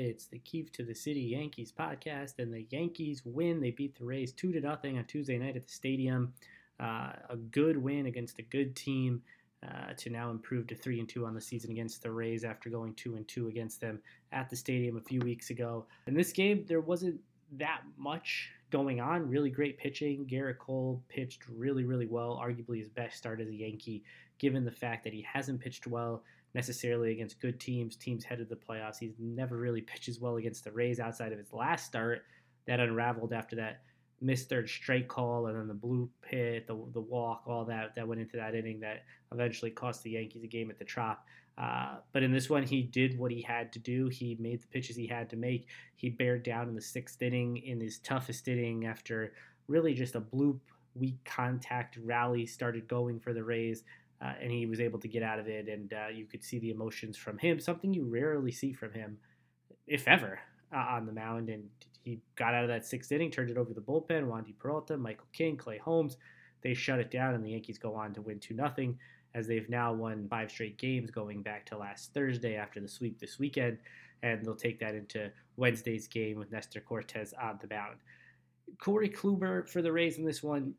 It's the Keefe to the City Yankees podcast, and the Yankees win. They beat the Rays two to nothing on Tuesday night at the stadium. Uh, a good win against a good team uh, to now improve to three and two on the season against the Rays after going two and two against them at the stadium a few weeks ago. In this game, there wasn't that much going on. Really great pitching. Gerrit Cole pitched really, really well. Arguably his best start as a Yankee, given the fact that he hasn't pitched well necessarily against good teams, teams headed the playoffs. He's never really pitches well against the Rays outside of his last start that unraveled after that missed third straight call and then the blue pit, the, the walk, all that that went into that inning that eventually cost the Yankees a game at the Trop. Uh, but in this one, he did what he had to do. He made the pitches he had to make. He bared down in the sixth inning in his toughest inning after really just a bloop weak contact rally started going for the Rays uh, and he was able to get out of it. And uh, you could see the emotions from him, something you rarely see from him, if ever, uh, on the mound. And he got out of that sixth inning, turned it over to the bullpen. Wandy Peralta, Michael King, Clay Holmes, they shut it down, and the Yankees go on to win two nothing. As they've now won five straight games going back to last Thursday after the sweep this weekend, and they'll take that into Wednesday's game with Nestor Cortes on the mound. Corey Kluber for the Rays in this one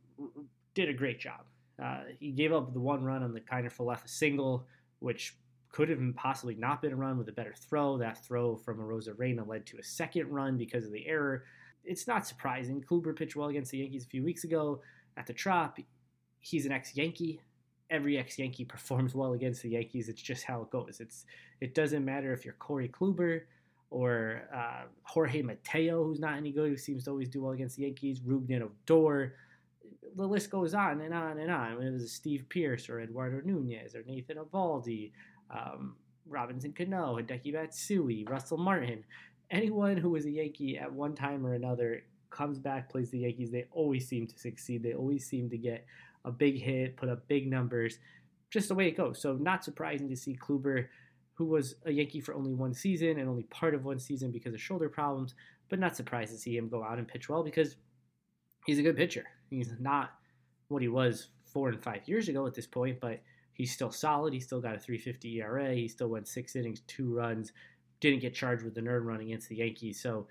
did a great job. Uh, he gave up the one run on the Kiner Falefa single, which could have possibly not been a run with a better throw. That throw from Arozarena led to a second run because of the error. It's not surprising. Kluber pitched well against the Yankees a few weeks ago at the Trop. He's an ex-Yankee. Every ex-Yankee performs well against the Yankees. It's just how it goes. It's it doesn't matter if you're Corey Kluber or uh, Jorge Mateo, who's not any good, who seems to always do well against the Yankees. Rougned Odor the list goes on and on and on. It was Steve Pearce or Eduardo Nunez or Nathan Eovaldi, um, Robinson Cano, Hideki Matsui, Russell Martin. Anyone who was a Yankee at one time or another comes back, plays the Yankees. They always seem to succeed. They always seem to get a big hit, put up big numbers. Just the way it goes. So not surprising to see Kluber, who was a Yankee for only one season and only part of one season because of shoulder problems, but not surprised to see him go out and pitch well because he's a good pitcher. He's not what he was four and five years ago at this point, but he's still solid. He's still got a 350 ERA. He still went six innings, two runs, didn't get charged with the nerd run against the Yankees. So,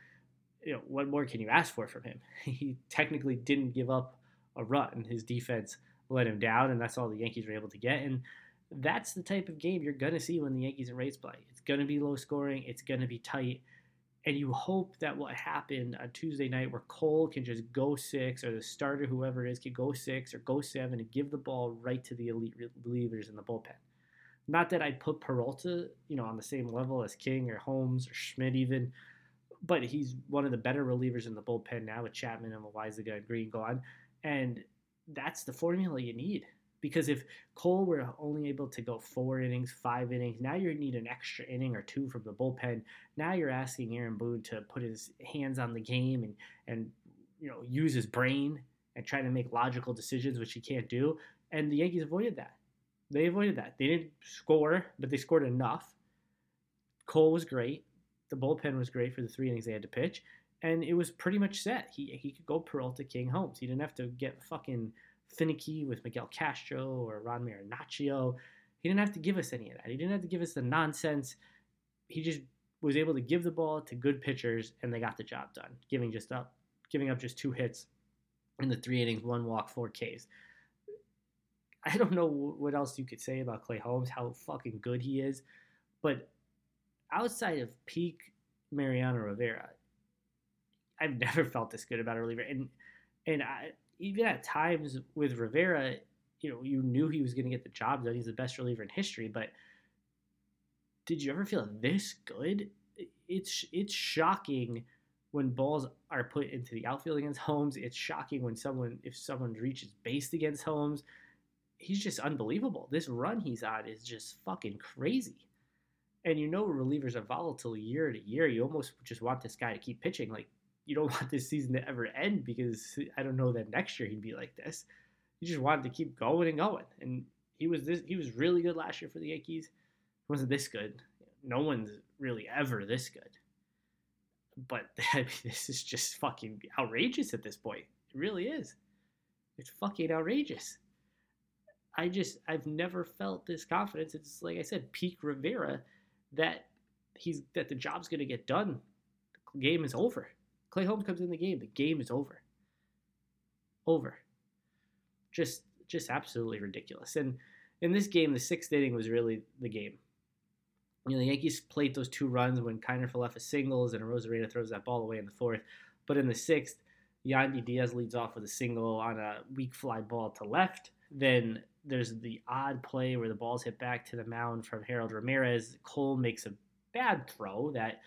you know, what more can you ask for from him? He technically didn't give up a run. His defense let him down, and that's all the Yankees were able to get. And that's the type of game you're going to see when the Yankees and Rays play. It's going to be low scoring. It's going to be tight and you hope that what happened on Tuesday night, where Cole can just go six, or the starter, whoever it is, can go six or go seven and give the ball right to the elite relievers in the bullpen. Not that I'd put Peralta, you know, on the same level as King or Holmes or Schmidt even, but he's one of the better relievers in the bullpen now with Chapman and Loaisiga and Green gone, and that's the formula you need. Because if Cole were only able to go four innings, five innings, now you need an extra inning or two from the bullpen. Now you're asking Aaron Boone to put his hands on the game and and you know use his brain and try to make logical decisions, which he can't do. And the Yankees avoided that. They avoided that. They didn't score, but they scored enough. Cole was great. The bullpen was great for the three innings they had to pitch, and it was pretty much set. He he could go Peralta, to King, Holmes. He didn't have to get fucking finicky with Miguel Castro or Ron Marinaccio. He didn't have to give us any of that. He didn't have to give us the nonsense. He just was able to give the ball to good pitchers, and they got the job done, giving just up, giving up just two hits in the three innings, one walk, four Ks. I don't know what else you could say about Clay Holmes, how fucking good he is, but outside of peak Mariano Rivera, I've never felt this good about a reliever. And and I, even at times with Rivera, you know, you knew he was going to get the job done. He's the best reliever in history, but did you ever feel this good? It's it's shocking when balls are put into the outfield against Holmes. It's shocking when someone if someone reaches base against Holmes. He's just unbelievable. This run he's on is just fucking crazy. And you know relievers are volatile year to year. You almost just want this guy to keep pitching. Like you don't want this season to ever end because I don't know that next year he'd be like this. You just wanted to keep going and going, and he was this. He was really good last year for the Yankees. He wasn't this good. No one's really ever this good. But I mean, this is just fucking outrageous at this point. It really is. It's fucking outrageous. I just I've never felt this confidence. It's like I said, peak Rivera, that he's that the job's to get done. The game is over. Clay Holmes comes in the game. The game is over. Over. Just just absolutely ridiculous. And in this game, the sixth inning was really the game. You know, the Yankees played those two runs when Kiner Falefa singles and Arozarena throws that ball away in the fourth. But in the sixth, Yandy Diaz leads off with a single on a weak fly ball to left. Then there's the odd play where the ball's hit back to the mound from Harold Ramirez. Cole makes a bad throw that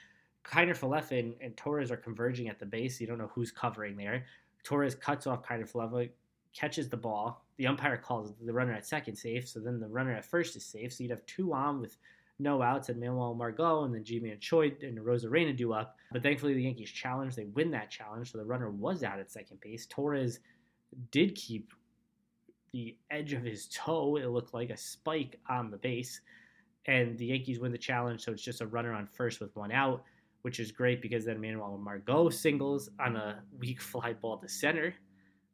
Kiner Falefa and, and Torres are converging at the base. You don't know who's covering there. Torres cuts off Kiner Falefa, catches the ball. The umpire calls the runner at second safe, so then the runner at first is safe. So you'd have two on with no outs and Manuel Margot and then Ji-Man Choi and Arozarena do up. But thankfully the Yankees challenge. They win that challenge, so the runner was out at second base. Torres did keep the edge of his toe. It looked like a spike on the base. And the Yankees win the challenge, so it's just a runner on first with one out, which is great because then Manuel Margot singles on a weak fly ball to center.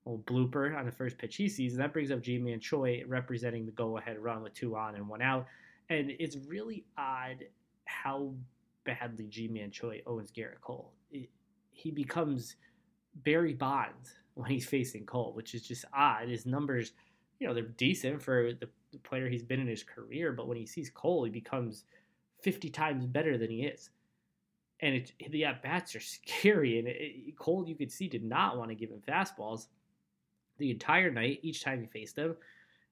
A little blooper on the first pitch he sees. And that brings up Ji-Man Choi representing the go ahead run with two on and one out. And it's really odd how badly Ji-Man Choi owns Gerrit Cole. It, he becomes Barry Bonds when he's facing Cole, which is just odd. His numbers, you know, they're decent for the, the player he's been in his career, but when he sees Cole, he becomes 50 times better than he is. And it, the at bats are scary. And it, Cole, you could see, did not want to give him fastballs the entire night, each time he faced him,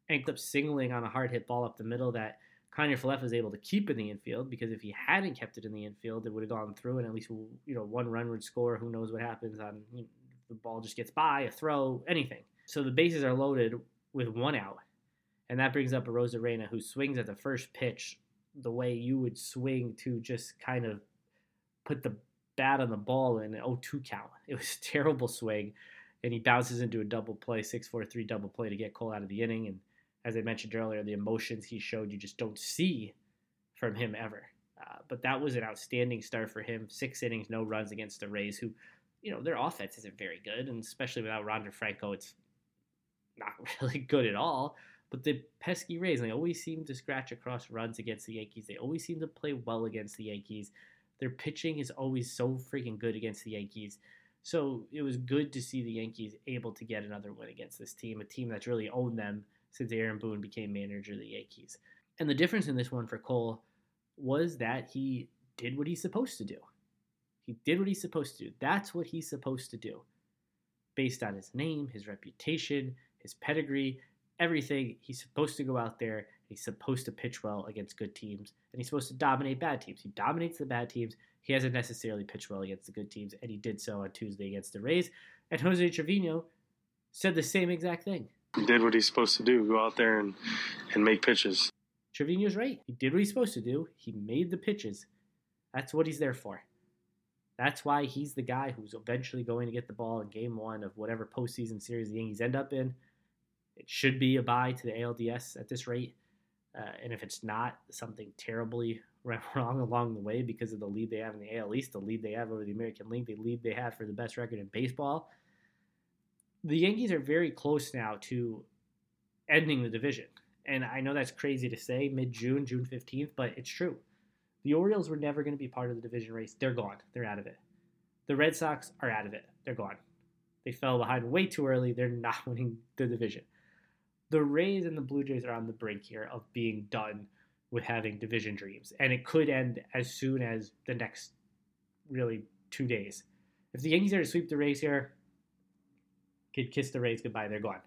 and kept singling on a hard hit ball up the middle that Kiner Falefa was able to keep in the infield because if he hadn't kept it in the infield, it would have gone through and at least you know one run would score. Who knows what happens on you know, the ball just gets by a throw, anything. So the bases are loaded with one out, and that brings up Arozarena who swings at the first pitch the way you would swing to just kind of put the bat on the ball in an 0-2 count. It was a terrible swing, and he bounces into a double play, 6-4-3 double play to get Cole out of the inning and as I mentioned earlier, the emotions he showed you just don't see from him ever. Uh, but that was an outstanding start for him. Six innings, no runs against the Rays, who, you know, their offense isn't very good, and especially without Wander Franco, it's not really good at all. But the pesky Rays, they always seem to scratch across runs against the Yankees. They always seem to play well against the Yankees. Their pitching is always so freaking good against the Yankees. So it was good to see the Yankees able to get another win against this team, a team that's really owned them since Aaron Boone became manager of the Yankees. And the difference in this one for Cole was that he did what he's supposed to do. He did what he's supposed to do. That's what he's supposed to do. Based on his name, his reputation, his pedigree, everything, he's supposed to go out there. He's supposed to pitch well against good teams, and he's supposed to dominate bad teams. He dominates the bad teams. He hasn't necessarily pitched well against the good teams, and he did so on Tuesday against the Rays. And Jose Trevino said the same exact thing He did what he's supposed to do go out there and, and make pitches. Trevino's right. He did what he's supposed to do. He made the pitches. That's what he's there for. That's why he's the guy who's eventually going to get the ball in game one of whatever postseason series the Yankees end up in. It should be a bye to the ALDS at this rate. Uh, and if it's not, something terribly wrong along the way because of the lead they have in the AL East, the lead they have over the American League, the lead they have for the best record in baseball the Yankees are very close now to ending the division. And I know that's crazy to say mid June, June 15th, but it's true. The Orioles were never going to be part of the division race. They're gone. They're out of it. The Red Sox are out of it. They're gone. They fell behind way too early. They're not winning the division. The Rays and the Blue Jays are on the brink here of being done with having division dreams. And it could end as soon as the next, really, two days. If the Yankees are to sweep the Rays here, could kiss the Rays goodbye. They're gone.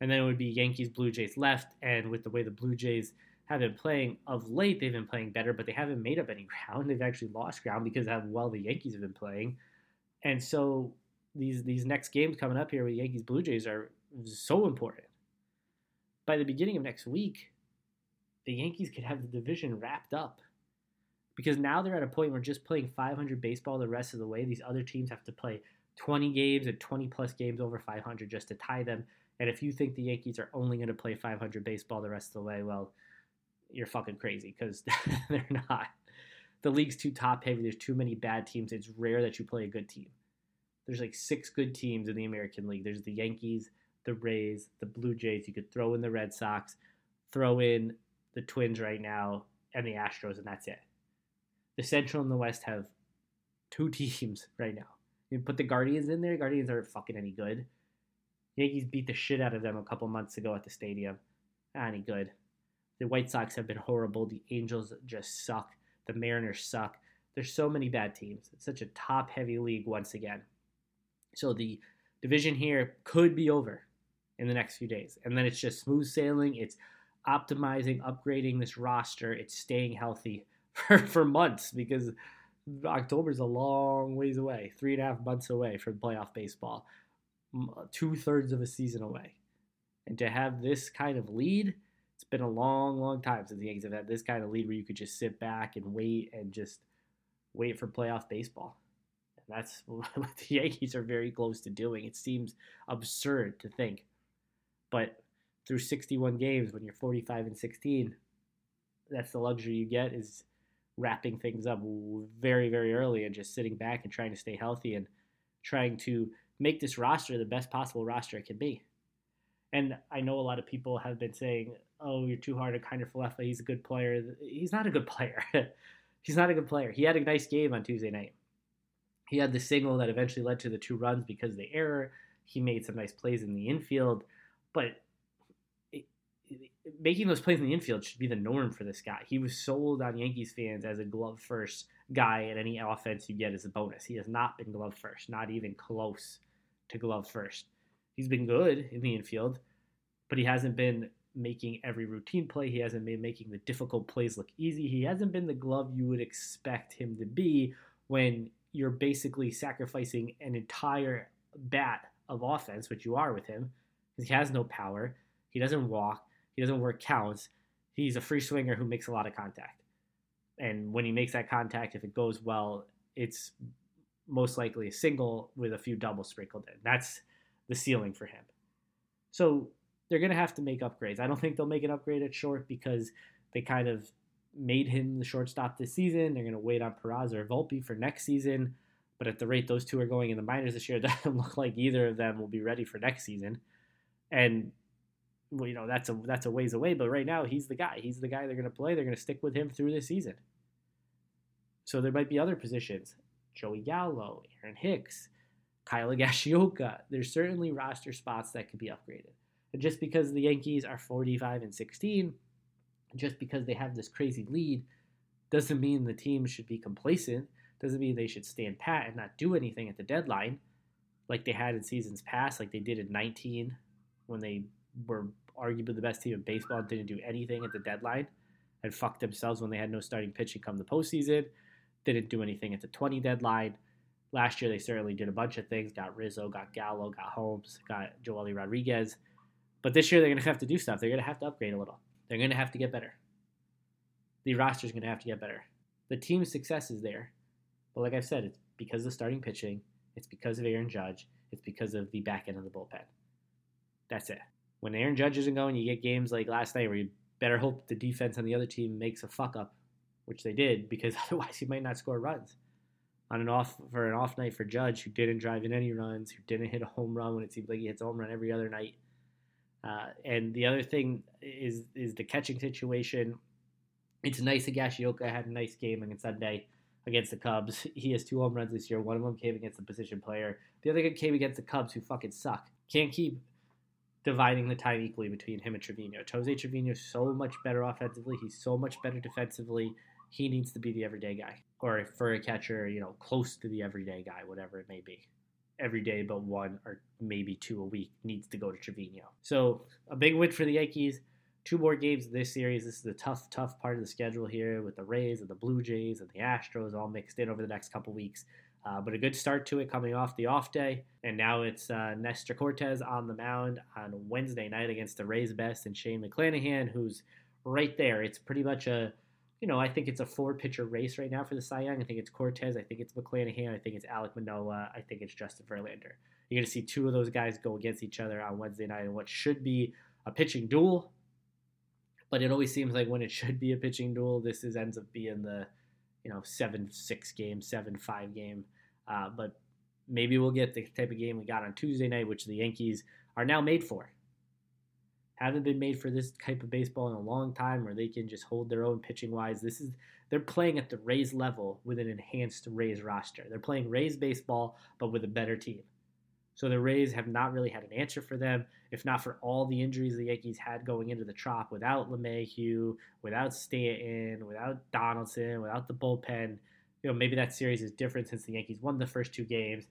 And then it would be Yankees, Blue Jays left. And with the way the Blue Jays have been playing of late, they've been playing better, but they haven't made up any ground. They've actually lost ground because of how well the Yankees have been playing. And so these these next games coming up here with the Yankees Blue Jays are so important. By the beginning of next week, the Yankees could have the division wrapped up. Because now they're at a point where just playing 500 baseball the rest of the way, these other teams have to play 20 games and 20 plus games over 500 just to tie them. And if you think the Yankees are only going to play 500 baseball the rest of the way, well, you're fucking crazy because they're not. The league's too top heavy. There's too many bad teams. It's rare that you play a good team. There's like six good teams in the American League. There's the Yankees, the Rays, the Blue Jays. You could throw in the Red Sox, throw in the Twins right now, and the Astros, and that's it. the Central and the West have two teams right now. You put the Guardians in there. Guardians aren't fucking any good. Yankees beat the shit out of them a couple months ago at the stadium. Not any good. The White Sox have been horrible. The Angels just suck. The Mariners suck. There's so many bad teams. It's such a top heavy league once again. So the division here could be over in the next few days. And then it's just smooth sailing. It's optimizing, upgrading this roster. It's staying healthy for, for months because October's a long ways away, three and a half months away from playoff baseball, two thirds of a season away. And to have this kind of lead, it's been a long, long time since the Yankees have had this kind of lead where you could just sit back and wait and just wait for playoff baseball. And that's what the Yankees are very close to doing. It seems absurd to think. But through 61 games, when you're 45 and 16, that's the luxury you get is wrapping things up very, very early and just sitting back and trying to stay healthy and trying to make this roster the best possible roster it can be. And I know a lot of people have been saying, "Oh, you're too hard on Kiner Falefa. He's a good player." He's not a good player. He's not a good player. He had a nice game on Tuesday night. He had the single that eventually led to the two runs because of the error. He made some nice plays in the infield, but making those plays in the infield should be the norm for this guy. He was sold on Yankees fans as a glove first guy, and any offense you get is a bonus. He has not been glove first, not even close to glove first. He's been good in the infield, but he hasn't been making every routine play. He hasn't been making the difficult plays look easy. He hasn't been the glove you would expect him to be when you're basically sacrificing an entire bat of offense, which you are with him. He has no power. He doesn't walk. He doesn't work counts. He's a free swinger who makes a lot of contact. And when he makes that contact, if it goes well, it's most likely a single with a few doubles sprinkled in. That's the ceiling for him. So they're going to have to make upgrades. I don't think they'll make an upgrade at short because they kind of made him the shortstop this season. They're going to wait on Peraza or Volpe for next season. But at the rate those two are going in the minors this year, it doesn't look like either of them will be ready for next season. And well, you know that's a that's a ways away. But right now, he's the guy. He's the guy they're going to play. They're going to stick with him through this season. So there might be other positions: Joey Gallo, Aaron Hicks, Kyle Higashioka. There's certainly roster spots that could be upgraded. And just because the Yankees are 45 and 16, just because they have this crazy lead, doesn't mean the team should be complacent. Doesn't mean they should stand pat and not do anything at the deadline, like they had in seasons past, like they did in 19 when they were arguably the best team in baseball and didn't do anything at the deadline and fucked themselves when they had no starting pitching come the postseason. Didn't do anything at the 20 deadline. Last year, they certainly did a bunch of things. Got Rizzo, got Gallo, got Holmes, got Joely Rodriguez. But this year, they're going to have to do stuff. They're going to have to upgrade a little. They're going to have to get better. The roster is going to have to get better. The team's success is there. But like I've said, it's because of starting pitching. It's because of Aaron Judge. It's because of the back end of the bullpen. That's it when Aaron Judge isn't going, you get games like last night where you better hope the defense on the other team makes a fuck up, which they did, because otherwise you might not score runs. On an off for an off night for Judge, who didn't drive in any runs, who didn't hit a home run when it seems like he hits a home run every other night. Uh, and the other thing is is the catching situation. It's nice that Gashioka had a nice game against Sunday against the Cubs. He has two home runs this year. One of them came against the position player. The other came against the Cubs, who fucking suck. Can't keep dividing the time equally between him and Trevino. Jose Trevino is so much better offensively. He's so much better defensively. He needs to be the everyday guy, or for a catcher, you know, close to the everyday guy, whatever it may be. Every day, but one or maybe two a week needs to go to Trevino. So a big win for the Yankees. Two more games this series. This is the tough, tough part of the schedule here with the Rays and the Blue Jays and the Astros all mixed in over the next couple weeks. Uh, but a good start to it coming off the off day. And now it's uh, Nestor Cortes on the mound on Wednesday night against the Rays best and Shane McClanahan, who's right there. It's pretty much a, you know, I think it's a four pitcher race right now for the Cy Young. I think it's Cortes. I think it's McClanahan. I think it's Alek Manoah. I think it's Justin Verlander. You're going to see two of those guys go against each other on Wednesday night in what should be a pitching duel. But it always seems like when it should be a pitching duel, this is ends up being the, you know, seven six game, seven five game. Uh, but maybe we'll get the type of game we got on Tuesday night, which the Yankees are now made for. Haven't been made for this type of baseball in a long time, where they can just hold their own pitching wise. This is they're playing at the Rays level with an enhanced Rays roster. They're playing Rays baseball, but with a better team. So the Rays have not really had an answer for them. If not for all the injuries the Yankees had going into the trop without LeMahieu, without Stanton, without Donaldson, without the bullpen, you know, maybe that series is different since the Yankees won the first two games.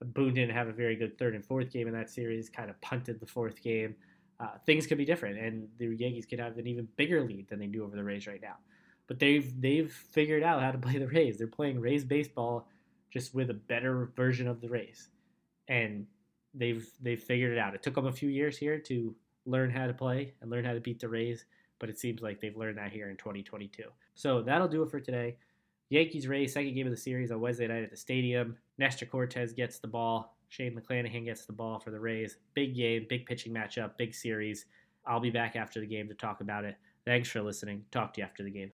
Boone didn't have a very good third and fourth game in that series, kind of punted the fourth game. Uh, things could be different, and the Yankees could have an even bigger lead than they do over the Rays right now. But they've they've figured out how to play the Rays. They're playing Rays baseball just with a better version of the Rays and they've they've figured it out. It took them a few years here to learn how to play and learn how to beat the Rays, but it seems like they've learned that here in 2022. So that'll do it for today. Yankees Rays second game of the series on Wednesday night at the stadium. Nestor Cortes gets the ball. Shane McClanahan gets the ball for the Rays. Big game, big pitching matchup, big series. I'll be back after the game to talk about it. Thanks for listening. Talk to you after the game.